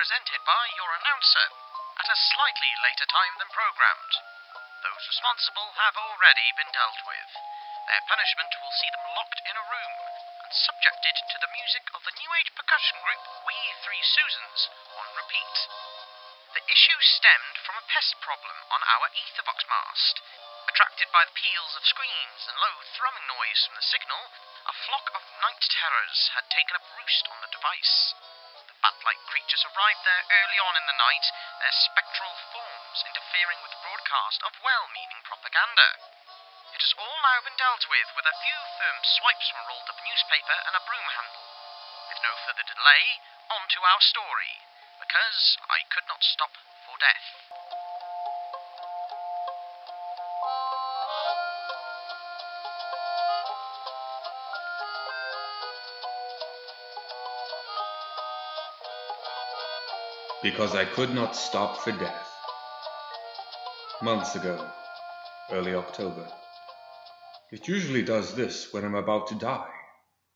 presented by your announcer at a slightly later time than programmed. Those responsible have already been dealt with. Their punishment will see them locked in a room and subjected to the music of the New Age percussion group We Three Susans on repeat. The issue stemmed from a pest problem on our Etherbox mast. Attracted by the peals of screams and low thrumming noise from the signal, a flock of night terrors had taken up roost on the device. Bat-like creatures arrived there early on in the night, their spectral forms interfering with the broadcast of well-meaning propaganda. It has all now been dealt with, with a few firm swipes from a rolled-up newspaper and a broom handle. With no further delay, on to our story, because I could not stop for death. Because I could not stop for death. Months ago, early October. It usually does this when I'm about to die,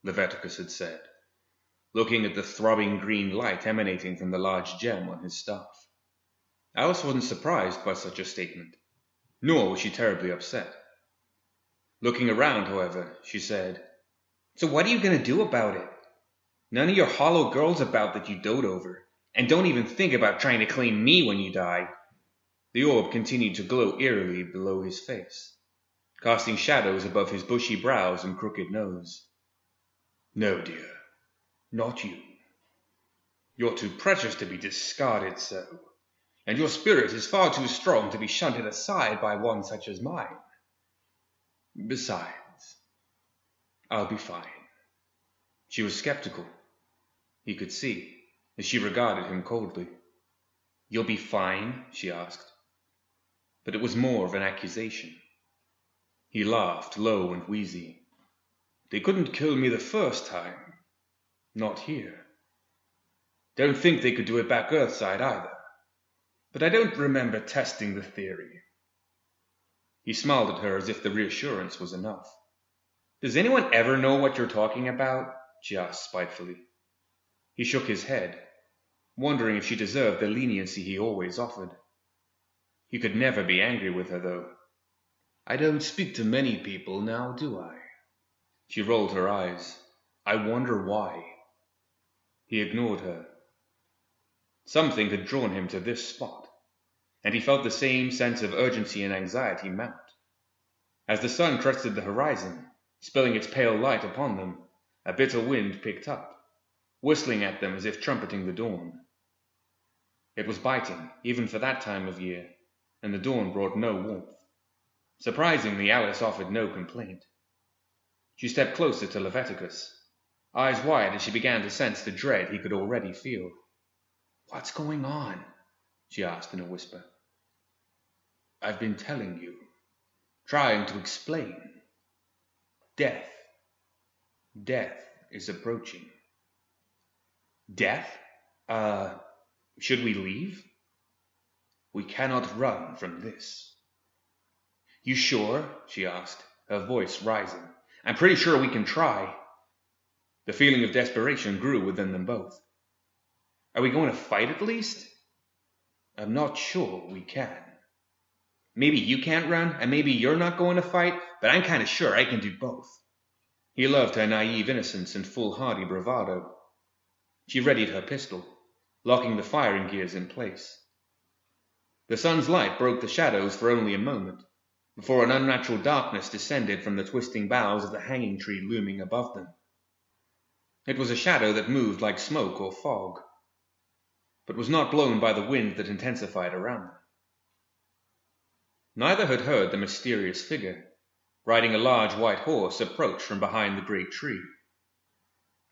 Leviticus had said, looking at the throbbing green light emanating from the large gem on his staff. Alice wasn't surprised by such a statement, nor was she terribly upset. Looking around, however, she said, So what are you going to do about it? None of your hollow girls about that you dote over. And don't even think about trying to claim me when you die. The orb continued to glow eerily below his face, casting shadows above his bushy brows and crooked nose. No, dear, not you. You're too precious to be discarded so, and your spirit is far too strong to be shunted aside by one such as mine. Besides, I'll be fine. She was skeptical. He could see as she regarded him coldly. You'll be fine? she asked. But it was more of an accusation. He laughed, low and wheezy. They couldn't kill me the first time. Not here. Don't think they could do it back Earthside either. But I don't remember testing the theory. He smiled at her as if the reassurance was enough. Does anyone ever know what you're talking about? she asked spitefully. He shook his head, wondering if she deserved the leniency he always offered. He could never be angry with her, though. I don't speak to many people now, do I? She rolled her eyes. I wonder why. He ignored her. Something had drawn him to this spot, and he felt the same sense of urgency and anxiety mount. As the sun crested the horizon, spilling its pale light upon them, a bitter wind picked up whistling at them as if trumpeting the dawn. It was biting, even for that time of year, and the dawn brought no warmth. Surprisingly, Alice offered no complaint. She stepped closer to Leviticus, eyes wide as she began to sense the dread he could already feel. What's going on? she asked in a whisper. I've been telling you, trying to explain. Death. Death is approaching. Death? Uh, should we leave? We cannot run from this. You sure? she asked, her voice rising. I'm pretty sure we can try. The feeling of desperation grew within them both. Are we going to fight at least? I'm not sure we can. Maybe you can't run, and maybe you're not going to fight, but I'm kind of sure I can do both. He loved her naive innocence and foolhardy bravado. She readied her pistol, locking the firing gears in place. The sun's light broke the shadows for only a moment, before an unnatural darkness descended from the twisting boughs of the hanging tree looming above them. It was a shadow that moved like smoke or fog, but was not blown by the wind that intensified around them. Neither had heard the mysterious figure, riding a large white horse, approach from behind the great tree.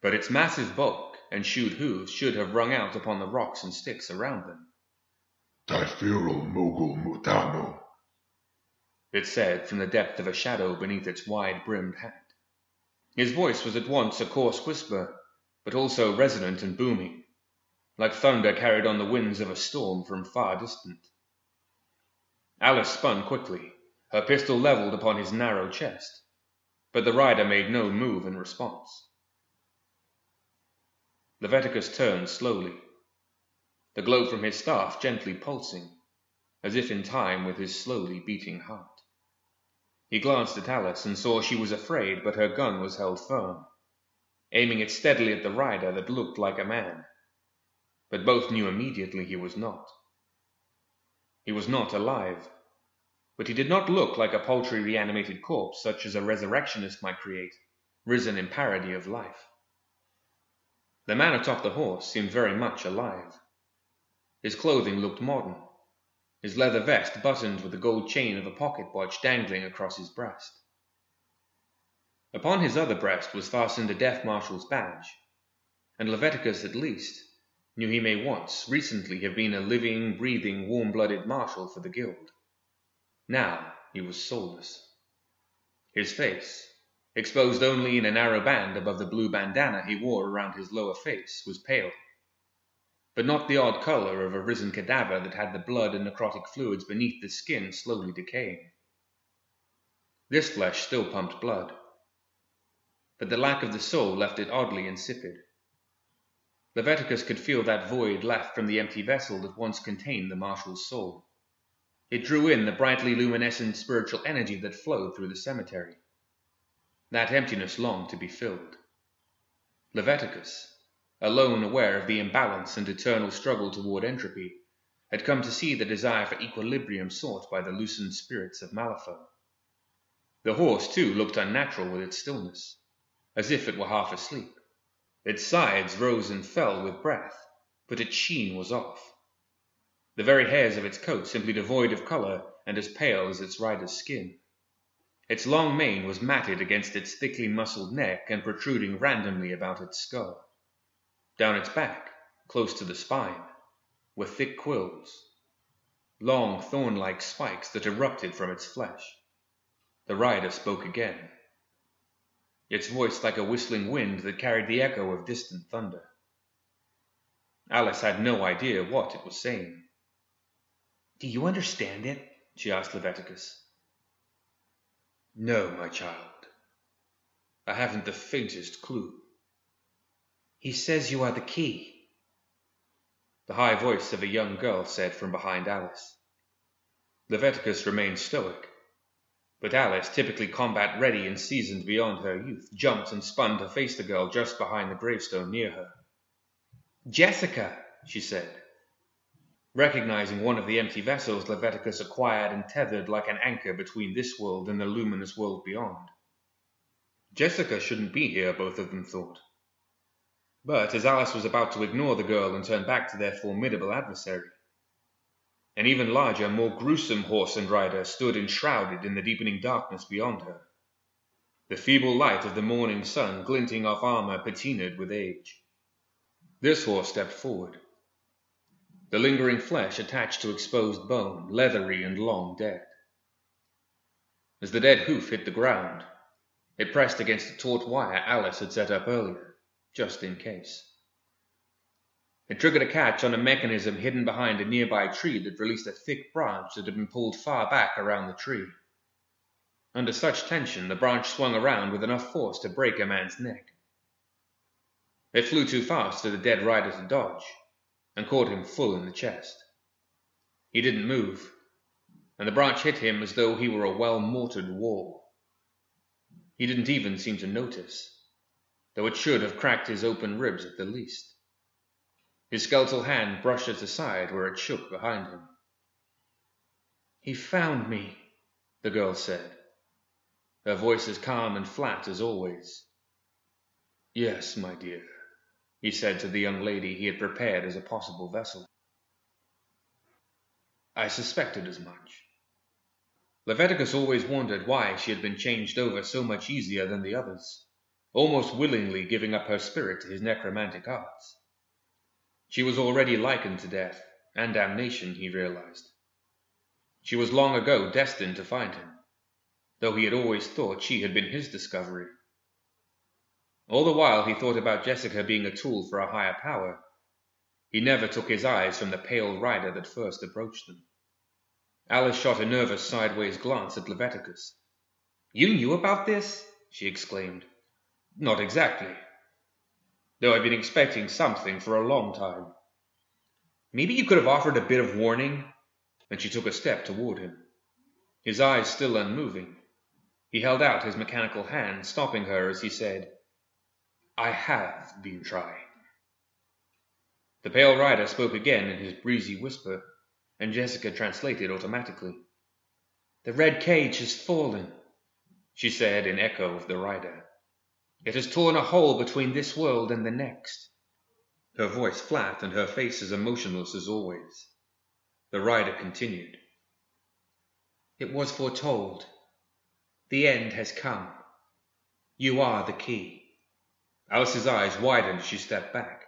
But its massive bulk and shoed hooves should have rung out upon the rocks and sticks around them. Typhirul Mogul Mutano. It said from the depth of a shadow beneath its wide brimmed hat. His voice was at once a coarse whisper, but also resonant and booming, like thunder carried on the winds of a storm from far distant. Alice spun quickly, her pistol leveled upon his narrow chest, but the rider made no move in response. Leviticus turned slowly, the glow from his staff gently pulsing, as if in time with his slowly beating heart. He glanced at Alice and saw she was afraid, but her gun was held firm, aiming it steadily at the rider that looked like a man. But both knew immediately he was not. He was not alive, but he did not look like a paltry reanimated corpse such as a resurrectionist might create, risen in parody of life. The man atop the horse seemed very much alive. His clothing looked modern, his leather vest buttoned with the gold chain of a pocket watch dangling across his breast. Upon his other breast was fastened a death marshal's badge, and Leviticus at least knew he may once, recently, have been a living, breathing, warm blooded marshal for the guild. Now he was soulless. His face, exposed only in a narrow band above the blue bandana he wore around his lower face, was pale, but not the odd color of a risen cadaver that had the blood and necrotic fluids beneath the skin slowly decaying. This flesh still pumped blood, but the lack of the soul left it oddly insipid. Leviticus could feel that void left from the empty vessel that once contained the marshal's soul. It drew in the brightly luminescent spiritual energy that flowed through the cemetery. That emptiness longed to be filled. Leviticus, alone aware of the imbalance and eternal struggle toward entropy, had come to see the desire for equilibrium sought by the loosened spirits of Malifaux. The horse, too, looked unnatural with its stillness, as if it were half asleep. Its sides rose and fell with breath, but its sheen was off. The very hairs of its coat simply devoid of color and as pale as its rider's skin. Its long mane was matted against its thickly muscled neck and protruding randomly about its skull. Down its back, close to the spine, were thick quills, long thorn like spikes that erupted from its flesh. The rider spoke again, its voice like a whistling wind that carried the echo of distant thunder. Alice had no idea what it was saying. Do you understand it? she asked Leviticus. No, my child. I haven't the faintest clue. He says you are the key. The high voice of a young girl said from behind Alice. Leviticus remained stoic, but Alice, typically combat ready and seasoned beyond her youth, jumped and spun to face the girl just behind the gravestone near her. Jessica, she said. Recognizing one of the empty vessels Leviticus acquired and tethered like an anchor between this world and the luminous world beyond. Jessica shouldn't be here, both of them thought. But as Alice was about to ignore the girl and turn back to their formidable adversary, an even larger, more gruesome horse and rider stood enshrouded in the deepening darkness beyond her, the feeble light of the morning sun glinting off armor patinaed with age. This horse stepped forward, the lingering flesh attached to exposed bone, leathery and long dead. As the dead hoof hit the ground, it pressed against the taut wire Alice had set up earlier, just in case. It triggered a catch on a mechanism hidden behind a nearby tree that released a thick branch that had been pulled far back around the tree. Under such tension, the branch swung around with enough force to break a man's neck. It flew too fast for the dead rider to dodge, and caught him full in the chest. He didn't move, and the branch hit him as though he were a well mortared wall. He didn't even seem to notice, though it should have cracked his open ribs at the least. His skeletal hand brushed it aside where it shook behind him. He found me, the girl said, her voice as calm and flat as always. Yes, my dear, he said to the young lady he had prepared as a possible vessel. I suspected as much. Leviticus always wondered why she had been changed over so much easier than the others, almost willingly giving up her spirit to his necromantic arts. She was already likened to death, and damnation, he realized. She was long ago destined to find him, though he had always thought she had been his discovery. All the while he thought about Jessica being a tool for a higher power. He never took his eyes from the pale rider that first approached them. Alice shot a nervous sideways glance at Leviticus. You knew about this? she exclaimed. Not exactly. Though I've been expecting something for a long time. Maybe you could have offered a bit of warning. And she took a step toward him. His eyes still unmoving. He held out his mechanical hand, stopping her as he said, I have been trying. The pale rider spoke again in his breezy whisper, and Jessica translated automatically. The red cage has fallen, she said in echo of the rider. It has torn a hole between this world and the next. Her voice flat and her face as emotionless as always. The rider continued. It was foretold. The end has come. You are the key. Alice's eyes widened as she stepped back,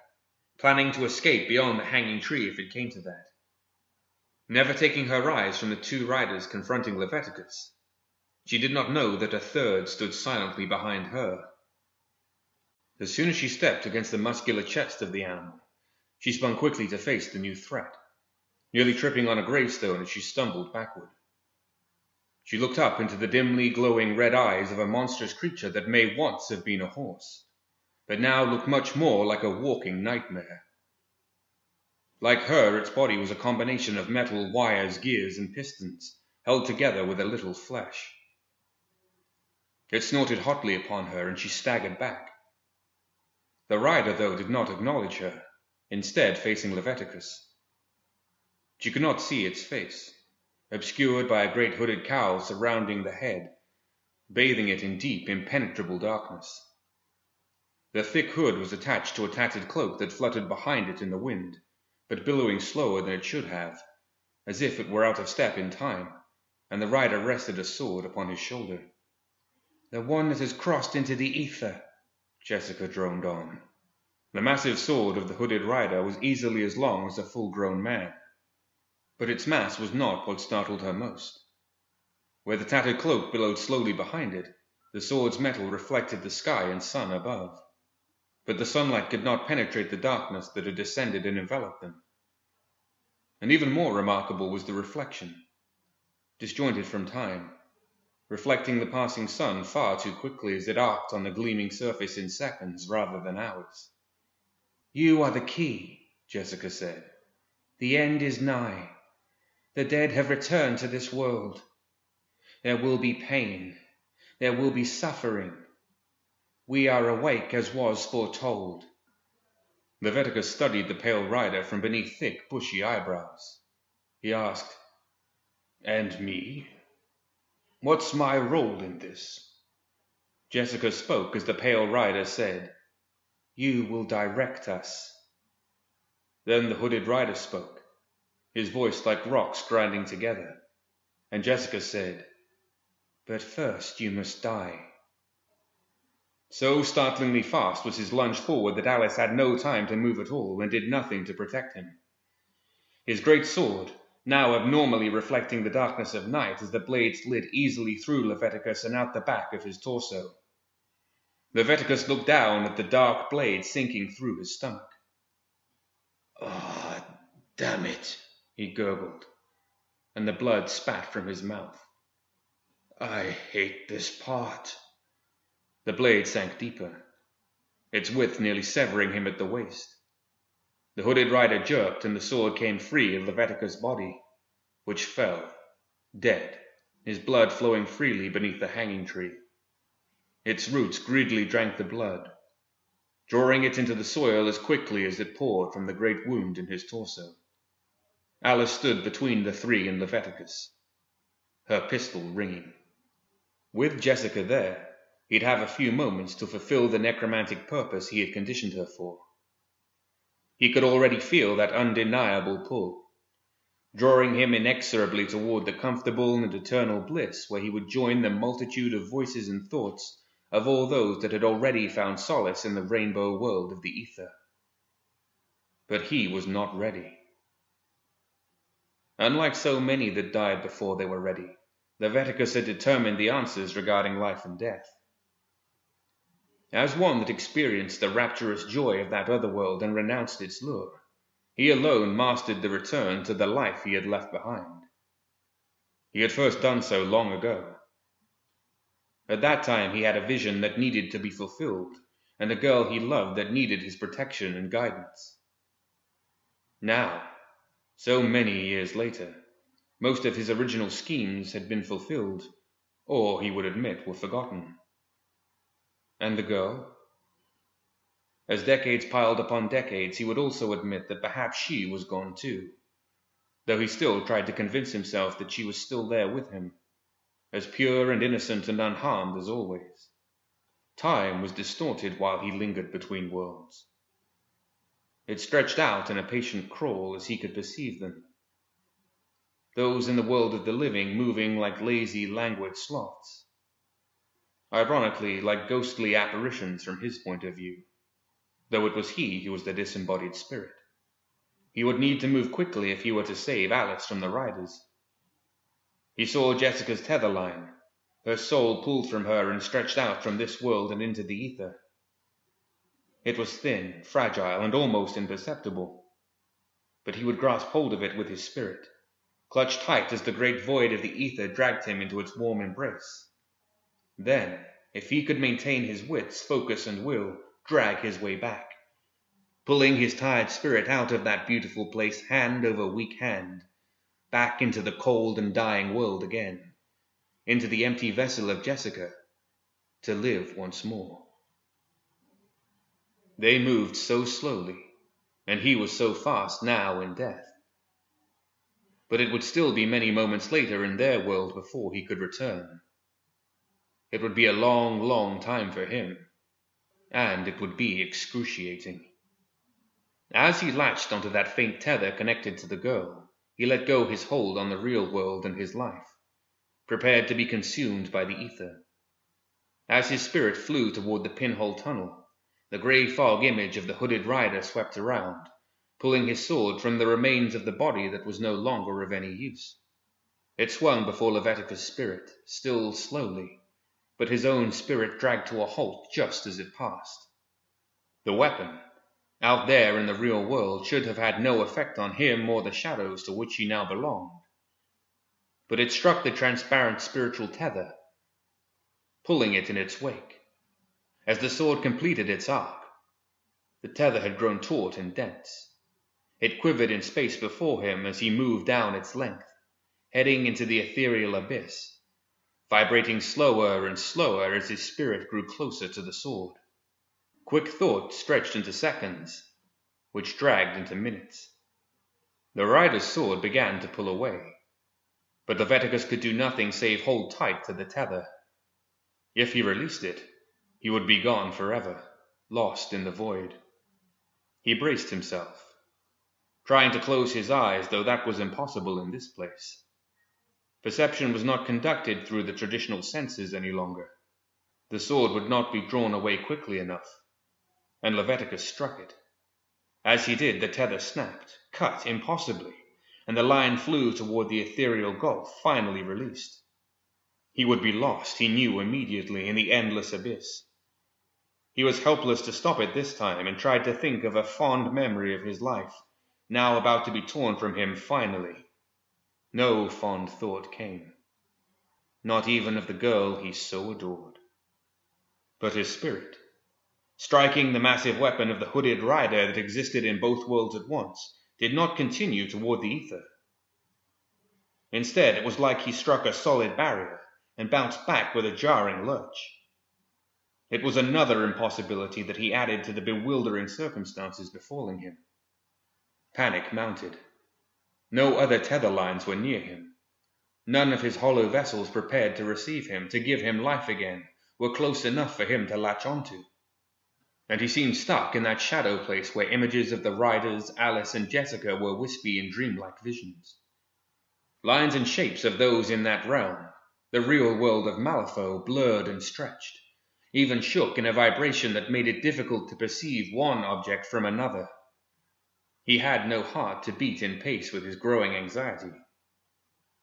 planning to escape beyond the hanging tree if it came to that. Never taking her eyes from the two riders confronting Leviticus, she did not know that a third stood silently behind her. As soon as she stepped against the muscular chest of the animal, she spun quickly to face the new threat, nearly tripping on a gravestone as she stumbled backward. She looked up into the dimly glowing red eyes of a monstrous creature that may once have been a horse, but now looked much more like a walking nightmare. Like her, its body was a combination of metal wires, gears, and pistons, held together with a little flesh. It snorted hotly upon her, and she staggered back. The rider, though, did not acknowledge her, instead facing Leviticus. She could not see its face, obscured by a great hooded cowl surrounding the head, bathing it in deep, impenetrable darkness. The thick hood was attached to a tattered cloak that fluttered behind it in the wind, but billowing slower than it should have, as if it were out of step in time, and the rider rested a sword upon his shoulder. The one that has crossed into the ether, Jessica droned on. The massive sword of the hooded rider was easily as long as a full grown man, but its mass was not what startled her most. Where the tattered cloak billowed slowly behind it, the sword's metal reflected the sky and sun above but the sunlight could not penetrate the darkness that had descended and enveloped them. And even more remarkable was the reflection, disjointed from time, reflecting the passing sun far too quickly as it arced on the gleaming surface in seconds rather than hours. You are the key, Jessica said. The end is nigh. The dead have returned to this world. There will be pain. There will be suffering. We are awake as was foretold. Leviticus studied the pale rider from beneath thick, bushy eyebrows. He asked, And me? What's my role in this? Jessica spoke as the pale rider said, You will direct us. Then the hooded rider spoke, his voice like rocks grinding together, and Jessica said, But first you must die. So startlingly fast was his lunge forward that Alice had no time to move at all and did nothing to protect him. His great sword, now abnormally reflecting the darkness of night as the blade slid easily through Leviticus and out the back of his torso. Leviticus looked down at the dark blade sinking through his stomach. Ah, oh, damn it, he gurgled, and the blood spat from his mouth. I hate this part. The blade sank deeper, its width nearly severing him at the waist. The hooded rider jerked, and the sword came free of Leviticus' body, which fell, dead, his blood flowing freely beneath the hanging tree. Its roots greedily drank the blood, drawing it into the soil as quickly as it poured from the great wound in his torso. Alice stood between the three and Leviticus, her pistol ringing. With Jessica there, He'd have a few moments to fulfill the necromantic purpose he had conditioned her for. He could already feel that undeniable pull, drawing him inexorably toward the comfortable and eternal bliss where he would join the multitude of voices and thoughts of all those that had already found solace in the rainbow world of the ether. But he was not ready. Unlike so many that died before they were ready, Leviticus had determined the answers regarding life and death. As one that experienced the rapturous joy of that other world and renounced its lure, he alone mastered the return to the life he had left behind. He had first done so long ago. At that time he had a vision that needed to be fulfilled, and a girl he loved that needed his protection and guidance. Now, so many years later, most of his original schemes had been fulfilled, or, he would admit, were forgotten. And the girl? As decades piled upon decades, he would also admit that perhaps she was gone too, though he still tried to convince himself that she was still there with him, as pure and innocent and unharmed as always. Time was distorted while he lingered between worlds. It stretched out in a patient crawl as he could perceive them. Those in the world of the living moving like lazy, languid sloths. Ironically, like ghostly apparitions from his point of view, though it was he who was the disembodied spirit. He would need to move quickly if he were to save Alice from the riders. He saw Jessica's tether line, her soul pulled from her and stretched out from this world and into the ether. It was thin, fragile, and almost imperceptible. But he would grasp hold of it with his spirit, clutch tight as the great void of the ether dragged him into its warm embrace. Then, if he could maintain his wits, focus, and will, drag his way back, pulling his tired spirit out of that beautiful place hand over weak hand, back into the cold and dying world again, into the empty vessel of Jessica, to live once more. They moved so slowly, and he was so fast now in death. But it would still be many moments later in their world before he could return. It would be a long, long time for him, and it would be excruciating. As he latched onto that faint tether connected to the girl, he let go his hold on the real world and his life, prepared to be consumed by the ether. As his spirit flew toward the pinhole tunnel, the grey fog image of the hooded rider swept around, pulling his sword from the remains of the body that was no longer of any use. It swung before Leviticus' spirit, still slowly, but his own spirit dragged to a halt just as it passed. The weapon, out there in the real world, should have had no effect on him or the shadows to which he now belonged. But it struck the transparent spiritual tether, pulling it in its wake. As the sword completed its arc, the tether had grown taut and dense. It quivered in space before him as he moved down its length, heading into the ethereal abyss, vibrating slower and slower as his spirit grew closer to the sword. Quick thought stretched into seconds, which dragged into minutes. The rider's sword began to pull away, but Leviticus could do nothing save hold tight to the tether. If he released it, he would be gone forever, lost in the void. He braced himself, trying to close his eyes, though that was impossible in this place. Perception was not conducted through the traditional senses any longer. The sword would not be drawn away quickly enough, and Leviticus struck it. As he did, the tether snapped, cut impossibly, and the line flew toward the ethereal gulf, finally released. He would be lost, he knew immediately, in the endless abyss. He was helpless to stop it this time and tried to think of a fond memory of his life, now about to be torn from him finally. No fond thought came, not even of the girl he so adored. But his spirit, striking the massive weapon of the hooded rider that existed in both worlds at once, did not continue toward the ether. Instead, it was like he struck a solid barrier and bounced back with a jarring lurch. It was another impossibility that he added to the bewildering circumstances befalling him. Panic mounted. No other tether lines were near him. None of his hollow vessels prepared to receive him, to give him life again, were close enough for him to latch onto. And he seemed stuck in that shadow place where images of the riders, Alice and Jessica, were wispy and dreamlike visions. Lines and shapes of those in that realm, the real world of Malifaux, blurred and stretched even shook in a vibration that made it difficult to perceive one object from another. He had no heart to beat in pace with his growing anxiety.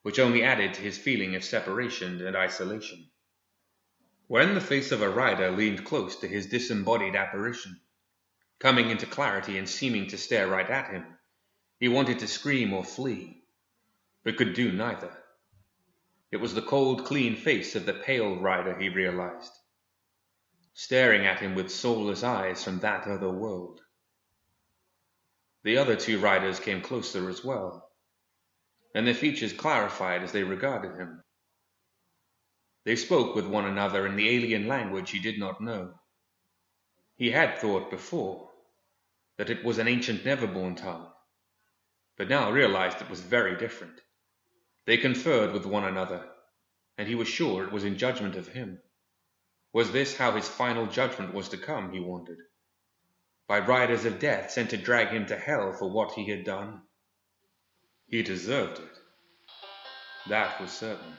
which only added to his feeling of separation and isolation. When the face of a rider leaned close to his disembodied apparition, coming into clarity and seeming to stare right at him, he wanted to scream or flee, but could do neither. It was the cold, clean face of the pale rider, he realized, staring at him with soulless eyes from that other world. The other two riders came closer as well, and their features clarified as they regarded him. They spoke with one another in the alien language he did not know. He had thought before that it was an ancient Neverborn tongue, but now realized it was very different. They conferred with one another, and he was sure it was in judgment of him. Was this how his final judgment was to come, he wondered? By riders of death sent to drag him to hell for what he had done? He deserved it. That was certain.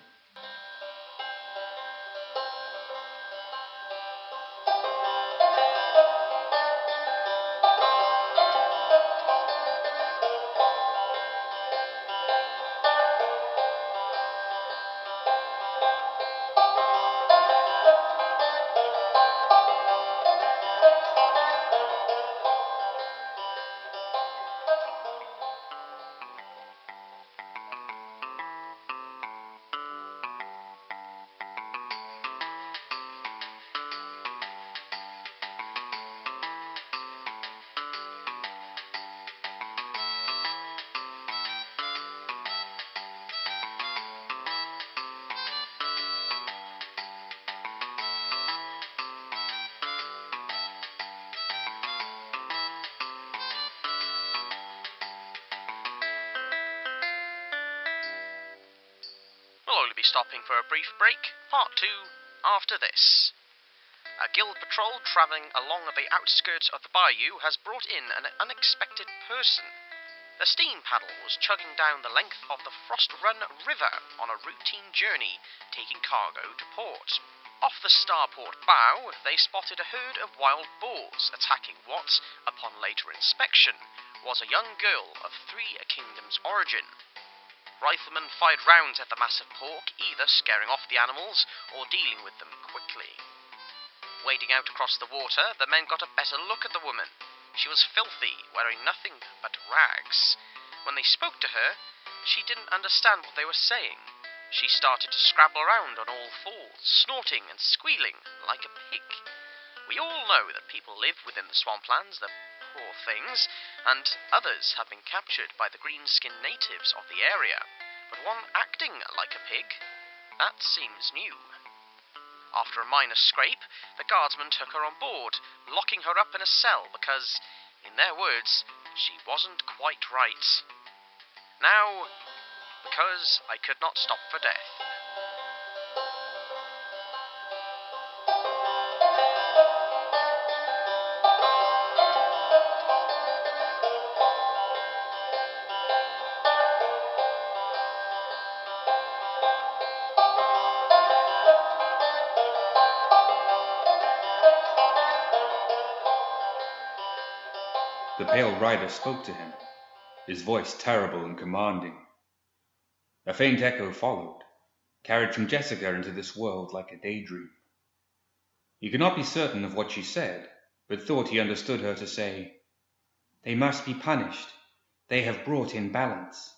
Brief break. Part 2 after this. A guild patrol travelling along the outskirts of the bayou has brought in an unexpected person. The steam paddle was chugging down the length of the Frost Run River on a routine journey, taking cargo to port. Off the starboard bow, they spotted a herd of wild boars attacking what, upon later inspection, was a young girl of three kingdoms' origin. Riflemen fired rounds at the massive pork, either scaring off the animals or dealing with them quickly. Wading out across the water, the men got a better look at the woman. She was filthy, wearing nothing but rags. When they spoke to her, she didn't understand what they were saying. She started to scrabble around on all fours, snorting and squealing like a pig. We all know that people live within the swamplands, the poor things, and others have been captured by the green skinned natives of the area. But one acting like a pig, that seems new. After a minor scrape, the guardsmen took her on board, locking her up in a cell because, in their words, she wasn't quite right. Now, because I could not stop for death. Pale rider spoke to him, his voice terrible and commanding. A faint echo followed, carried from Jessica into this world like a daydream. He could not be certain of what she said, but thought he understood her to say, They must be punished. They have brought in balance.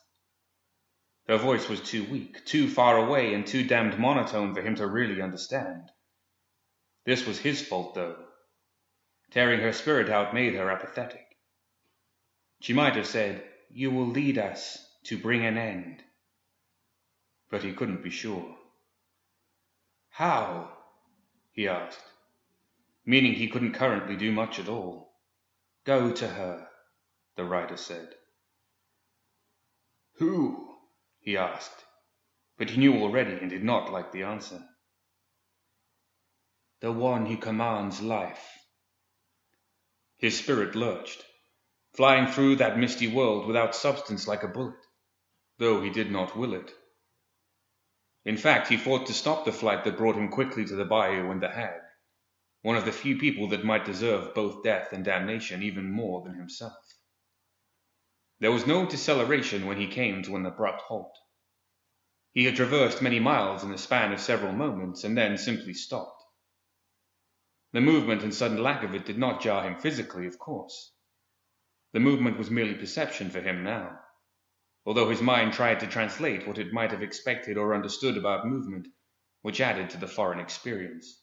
Her voice was too weak, too far away, and too damned monotone for him to really understand. This was his fault, though. Tearing her spirit out made her apathetic. She might have said, You will lead us to bring an end. But he couldn't be sure. How? he asked, meaning he couldn't currently do much at all. Go to her, the rider said. Who? he asked, but he knew already and did not like the answer. The one who commands life. His spirit lurched, flying through that misty world without substance like a bullet, though he did not will it. In fact, he fought to stop the flight that brought him quickly to the bayou and the hag, one of the few people that might deserve both death and damnation even more than himself. There was no deceleration when he came to an abrupt halt. He had traversed many miles in the span of several moments and then simply stopped. The movement and sudden lack of it did not jar him physically, of course. The movement was merely perception for him now, although his mind tried to translate what it might have expected or understood about movement, which added to the foreign experience.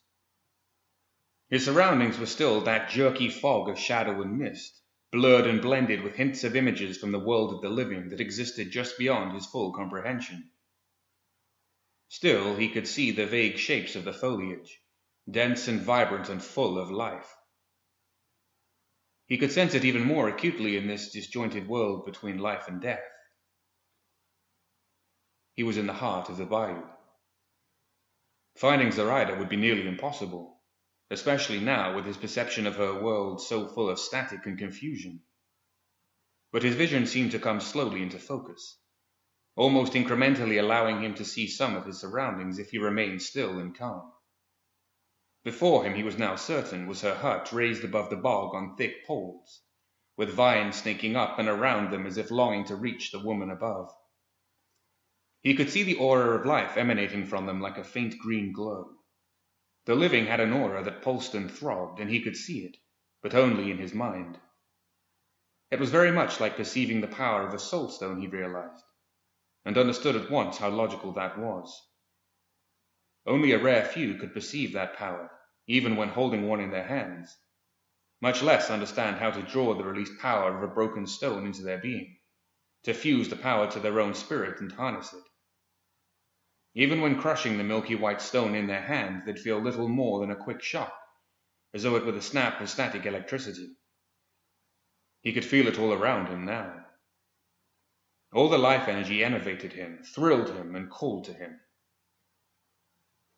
His surroundings were still that jerky fog of shadow and mist, blurred and blended with hints of images from the world of the living that existed just beyond his full comprehension. Still, he could see the vague shapes of the foliage, dense and vibrant and full of life. He could sense it even more acutely in this disjointed world between life and death. He was in the heart of the bayou. Finding Zoraida would be nearly impossible, especially now with his perception of her world so full of static and confusion. But his vision seemed to come slowly into focus, almost incrementally allowing him to see some of his surroundings if he remained still and calm. Before him, he was now certain, was her hut raised above the bog on thick poles, with vines snaking up and around them as if longing to reach the woman above. He could see the aura of life emanating from them like a faint green glow. The living had an aura that pulsed and throbbed, and he could see it, but only in his mind. It was very much like perceiving the power of a soul stone, he realized, and understood at once how logical that was. Only a rare few could perceive that power, even when holding one in their hands, much less understand how to draw the released power of a broken stone into their being, to fuse the power to their own spirit and harness it. Even when crushing the milky white stone in their hand, they'd feel little more than a quick shock, as though it were the snap of static electricity. He could feel it all around him now. All the life energy enervated him, thrilled him, and called to him.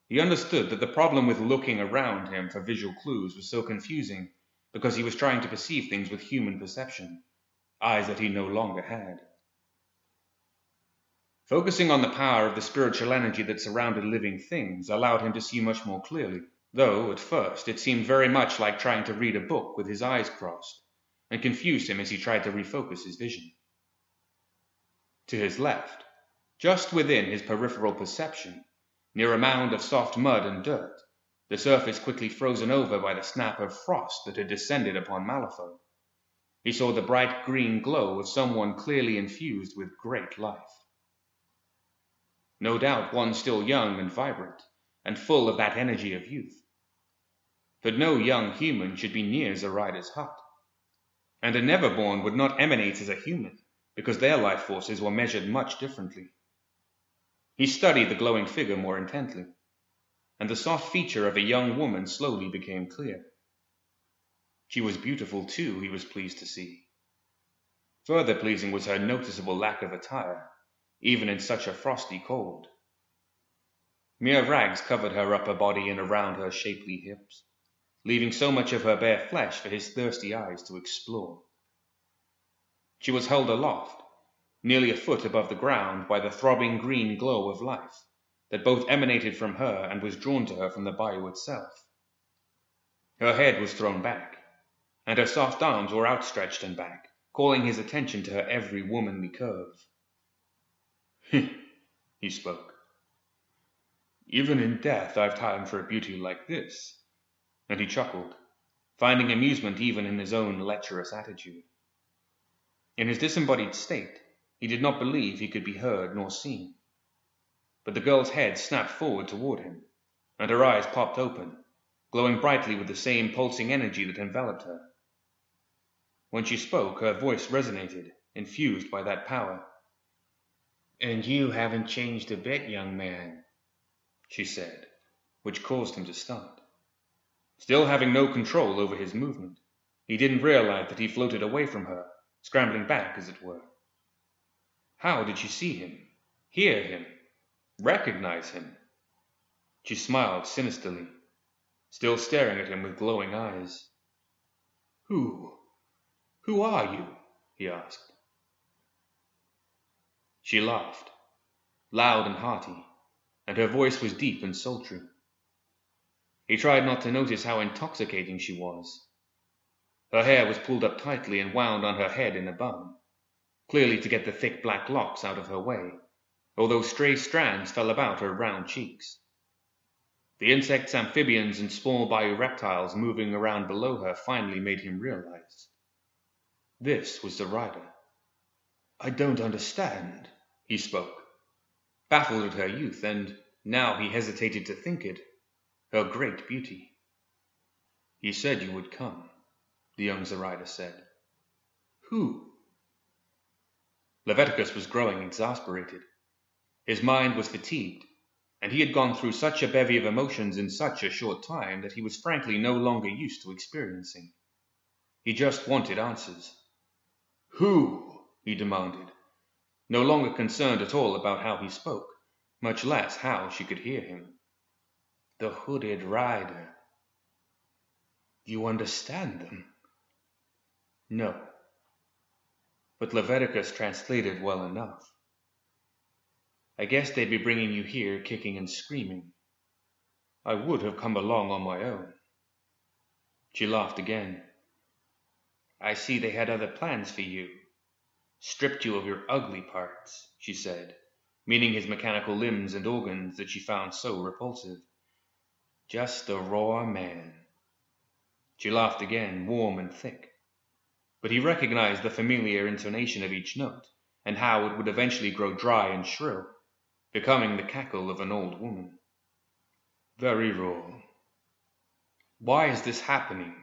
He understood that the problem with looking around him for visual clues was so confusing because he was trying to perceive things with human perception, eyes that he no longer had. Focusing on the power of the spiritual energy that surrounded living things allowed him to see much more clearly, though at first it seemed very much like trying to read a book with his eyes crossed, and confused him as he tried to refocus his vision. To his left, just within his peripheral perception, Near a mound of soft mud and dirt, the surface quickly frozen over by the snap of frost that had descended upon Malifaux, he saw the bright green glow of someone clearly infused with great life. No doubt one still young and vibrant, and full of that energy of youth. But no young human should be near Zoraida's hut. And a Neverborn would not emanate as a human, because their life forces were measured much differently. He studied the glowing figure more intently, and the soft feature of a young woman slowly became clear. She was beautiful too, he was pleased to see. Further pleasing was her noticeable lack of attire, even in such a frosty cold. Mere rags covered her upper body and around her shapely hips, leaving so much of her bare flesh for his thirsty eyes to explore. She was held aloft, nearly a foot above the ground by the throbbing green glow of life that both emanated from her and was drawn to her from the bayou itself. Her head was thrown back, and her soft arms were outstretched and back, calling his attention to her every womanly curve. he spoke. Even in death I've time for a beauty like this. And he chuckled, finding amusement even in his own lecherous attitude. In his disembodied state, he did not believe he could be heard nor seen. But the girl's head snapped forward toward him, and her eyes popped open, glowing brightly with the same pulsing energy that enveloped her. When she spoke, her voice resonated, infused by that power. And you haven't changed a bit, young man, she said, which caused him to start. Still having no control over his movement, he didn't realize that he floated away from her, scrambling back, as it were. How did she see him, hear him, recognize him? She smiled sinisterly, still staring at him with glowing eyes. Who? Who are you? he asked. She laughed, loud and hearty, and her voice was deep and sultry. He tried not to notice how intoxicating she was. Her hair was pulled up tightly and wound on her head in a bun clearly to get the thick black locks out of her way, although stray strands fell about her round cheeks. The insects, amphibians, and small bayou reptiles moving around below her finally made him realize. This was the rider. I don't understand, he spoke, baffled at her youth, and now he hesitated to think it, her great beauty. He said you would come, the young Zoraida said. Who? Leviticus was growing exasperated. His mind was fatigued, and he had gone through such a bevy of emotions in such a short time that he was frankly no longer used to experiencing. He just wanted answers. Who? he demanded, no longer concerned at all about how he spoke, much less how she could hear him. The hooded rider. You understand them? No. But Leviticus translated well enough. I guess they'd be bringing you here kicking and screaming. I would have come along on my own. She laughed again. I see they had other plans for you. Stripped you of your ugly parts, she said, meaning his mechanical limbs and organs that she found so repulsive. Just a raw man. She laughed again, warm and thick. But he recognized the familiar intonation of each note, and how it would eventually grow dry and shrill becoming the cackle of an old woman. Very raw. Why is this happening?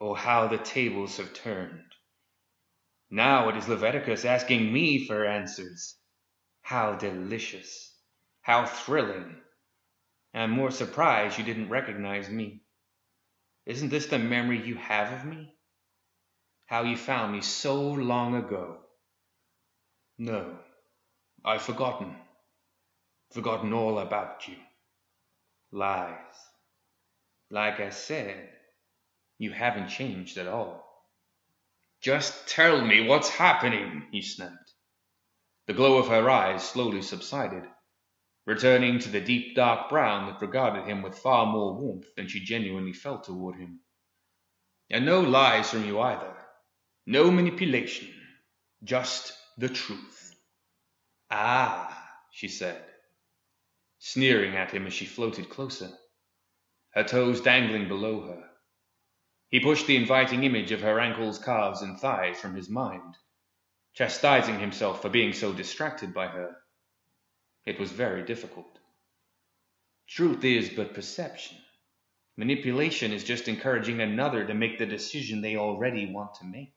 Oh, how the tables have turned. Now it is Leviticus asking me for answers. How delicious. How thrilling. I'm more surprised you didn't recognize me. Isn't this the memory you have of me? How you found me so long ago? No, I've forgotten. Forgotten all about you. Lies. Like I said, you haven't changed at all. Just tell me what's happening, he snapped. The glow of her eyes slowly subsided, returning to the deep dark brown that regarded him with far more warmth than she genuinely felt toward him. And no lies from you either. No manipulation. Just the truth. Ah, she said, sneering at him as she floated closer, her toes dangling below her. He pushed the inviting image of her ankles, calves, and thighs from his mind, chastising himself for being so distracted by her. It was very difficult. Truth is but perception. Manipulation is just encouraging another to make the decision they already want to make.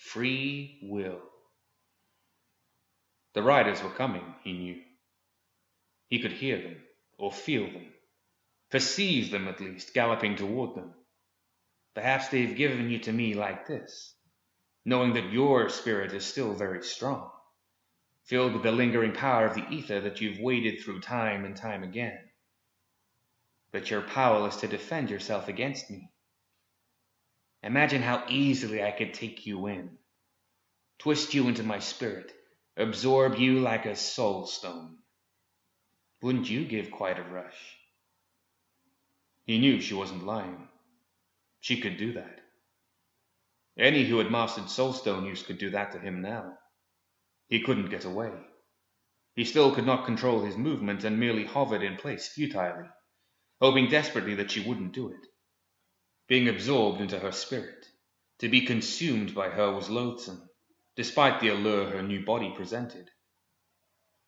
Free will. The riders were coming, he knew. He could hear them, or feel them, perceive them at least, galloping toward them. Perhaps they've given you to me like this, knowing that your spirit is still very strong, filled with the lingering power of the ether that you've waded through time and time again. But you're powerless to defend yourself against me. Imagine how easily I could take you in, twist you into my spirit, absorb you like a soul stone. Wouldn't you give quite a rush? He knew she wasn't lying. She could do that. Any who had mastered soulstone use could do that to him now. He couldn't get away. He still could not control his movement and merely hovered in place futilely, hoping desperately that she wouldn't do it. Being absorbed into her spirit, to be consumed by her was loathsome despite the allure her new body presented.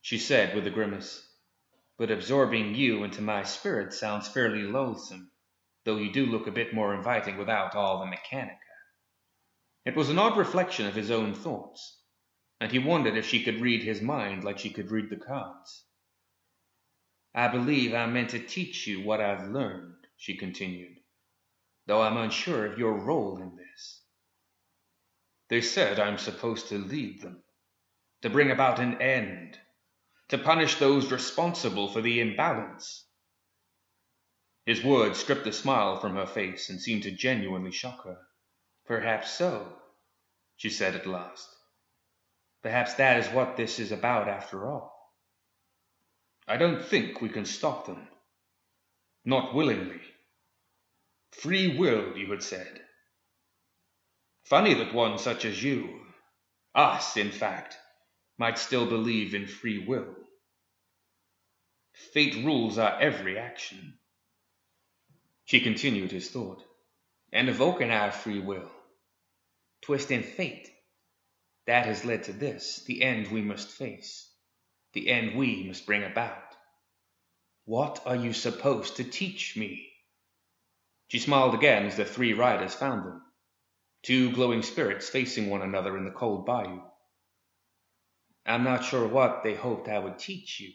She said with a grimace, But absorbing you into my spirit sounds fairly loathsome, though you do look a bit more inviting without all the mechanica. It was an odd reflection of his own thoughts, and he wondered if she could read his mind like she could read the cards. I believe I'm meant to teach you what I've learned, she continued, though I'm unsure of your role in this. They said I'm supposed to lead them, to bring about an end, to punish those responsible for the imbalance. His words stripped the smile from her face and seemed to genuinely shock her. Perhaps so, she said at last. Perhaps that is what this is about after all. I don't think we can stop them. Not willingly. Free will, you had said. Funny that one such as you, us, in fact, might still believe in free will. Fate rules our every action. She continued his thought, and evoking our free will, twisting fate, that has led to this, the end we must face, the end we must bring about. What are you supposed to teach me? She smiled again as the three riders found them, two glowing spirits facing one another in the cold bayou. I'm not sure what they hoped I would teach you,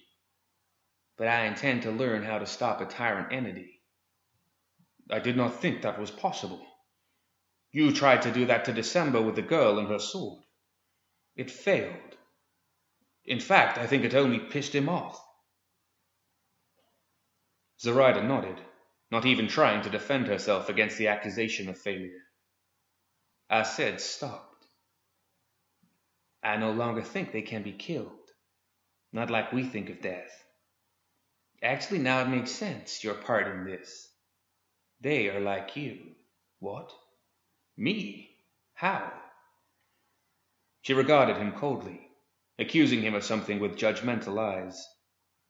but I intend to learn how to stop a tyrant entity. I did not think that was possible. You tried to do that to December with the girl and her sword. It failed. In fact, I think it only pissed him off. Zoraida nodded, not even trying to defend herself against the accusation of failure. Arsed stopped. I no longer think they can be killed, not like we think of death. Actually, now it makes sense, your part in this. They are like you. What? Me? How? She regarded him coldly, accusing him of something with judgmental eyes.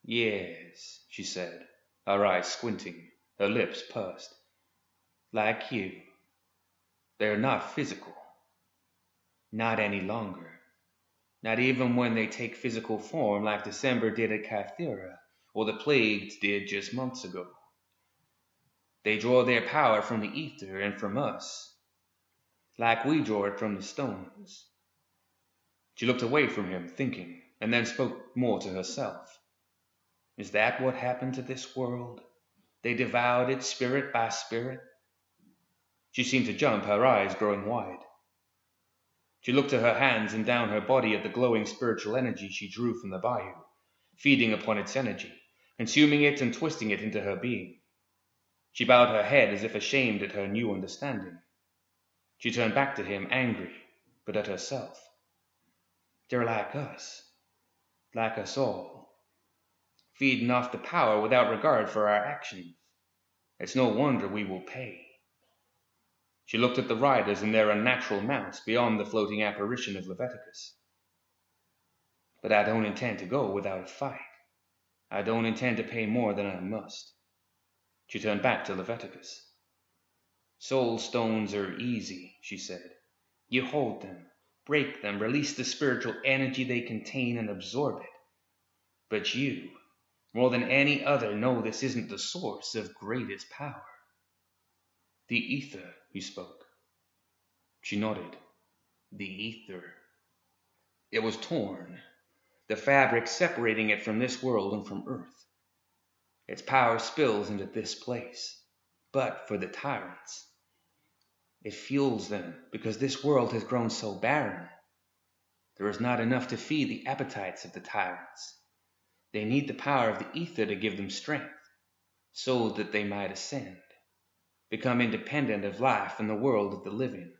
Yes, she said, her eyes squinting, her lips pursed. Like you. They're not physical. Not any longer. Not even when they take physical form like December did at Kythera, or the plagues did just months ago. They draw their power from the ether and from us, like we draw it from the stones. She looked away from him, thinking, and then spoke more to herself. Is that what happened to this world? They devoured it spirit by spirit? She seemed to jump, her eyes growing wide. She looked to her hands and down her body at the glowing spiritual energy she drew from the bayou, feeding upon its energy, consuming it and twisting it into her being. She bowed her head as if ashamed at her new understanding. She turned back to him, angry, but at herself. They're like us, like us all, feeding off the power without regard for our actions. It's no wonder we will pay. She looked at the riders and their unnatural mounts beyond the floating apparition of Leviticus. But I don't intend to go without a fight. I don't intend to pay more than I must. She turned back to Leviticus. Soul stones are easy, she said. You hold them, break them, release the spiritual energy they contain, and absorb it. But you, more than any other, know this isn't the source of greatest power. The ether, he spoke. She nodded. The ether. It was torn, the fabric separating it from this world and from Earth. Its power spills into this place. But for the tyrants, it fuels them because this world has grown so barren. There is not enough to feed the appetites of the tyrants. They need the power of the ether to give them strength, so that they might ascend, become independent of life and the world of the living,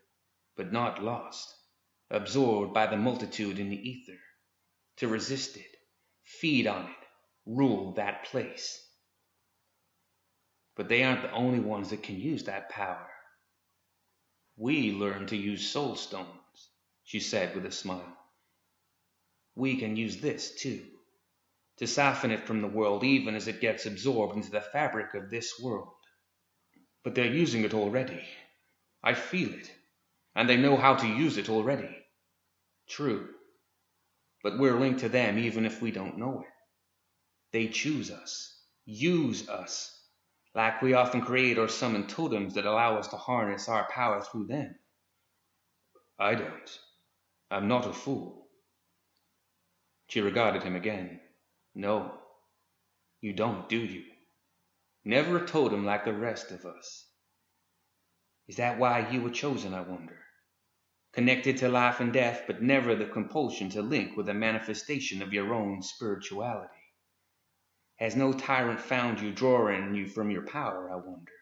but not lost, absorbed by the multitude in the ether to resist it, feed on it, rule that place. But they aren't the only ones that can use that power. We learn to use soul stones, she said with a smile. We can use this too, to soften it from the world even as it gets absorbed into the fabric of this world. But they're using it already. I feel it, and they know how to use it already. True, but we're linked to them even if we don't know it. They choose us, use us, like we often create or summon totems that allow us to harness our power through them. I don't. I'm not a fool. She regarded him again. No, you don't, do you? Never a totem like the rest of us. Is that why you were chosen, I wonder? connected to life and death, but never the compulsion to link with a manifestation of your own spirituality? Has no tyrant found you drawing you from your power, I wonder?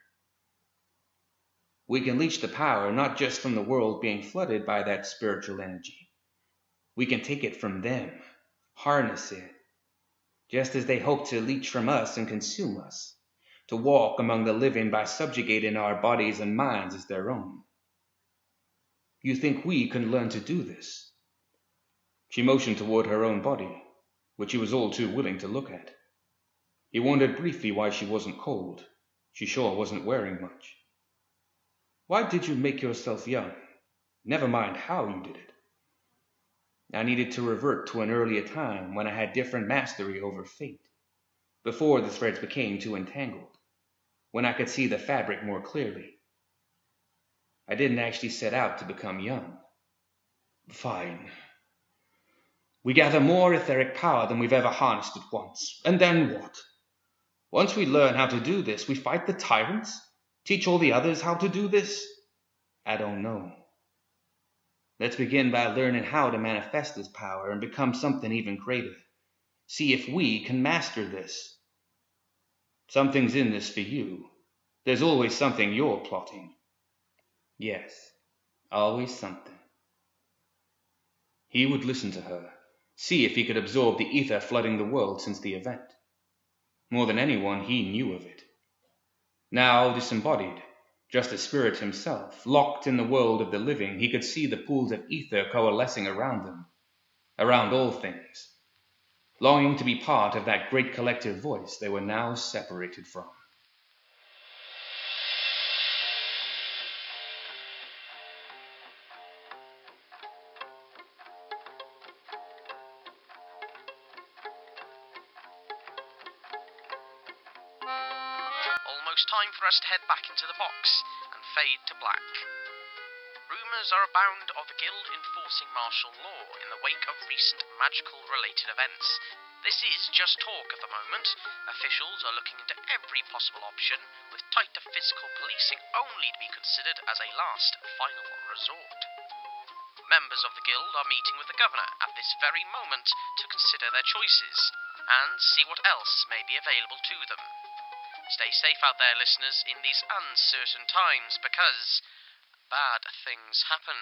We can leech the power not just from the world being flooded by that spiritual energy. We can take it from them, harness it, just as they hope to leech from us and consume us, to walk among the living by subjugating our bodies and minds as their own. You think we can learn to do this? She motioned toward her own body, which he was all too willing to look at. He wondered briefly why she wasn't cold. She sure wasn't wearing much. Why did you make yourself young? Never mind how you did it. I needed to revert to an earlier time when I had different mastery over fate, before the threads became too entangled, when I could see the fabric more clearly. I didn't actually set out to become young. Fine. We gather more etheric power than we've ever harnessed at once. And then what? Once we learn how to do this, we fight the tyrants? Teach all the others how to do this? I don't know. Let's begin by learning how to manifest this power and become something even greater. See if we can master this. Something's in this for you. There's always something you're plotting. Yes, always something. He would listen to her, see if he could absorb the ether flooding the world since the event. More than anyone, he knew of it. Now disembodied, just as spirit himself, locked in the world of the living, he could see the pools of ether coalescing around them, around all things, longing to be part of that great collective voice they were now separated from. Us to head back into the box and fade to black. Rumours are abound of the Guild enforcing martial law in the wake of recent magical related events. This is just talk at the moment. Officials are looking into every possible option, with tighter physical policing only to be considered as a last final resort. Members of the Guild are meeting with the Governor at this very moment to consider their choices and see what else may be available to them. Stay safe out there, listeners, in these uncertain times because bad things happen.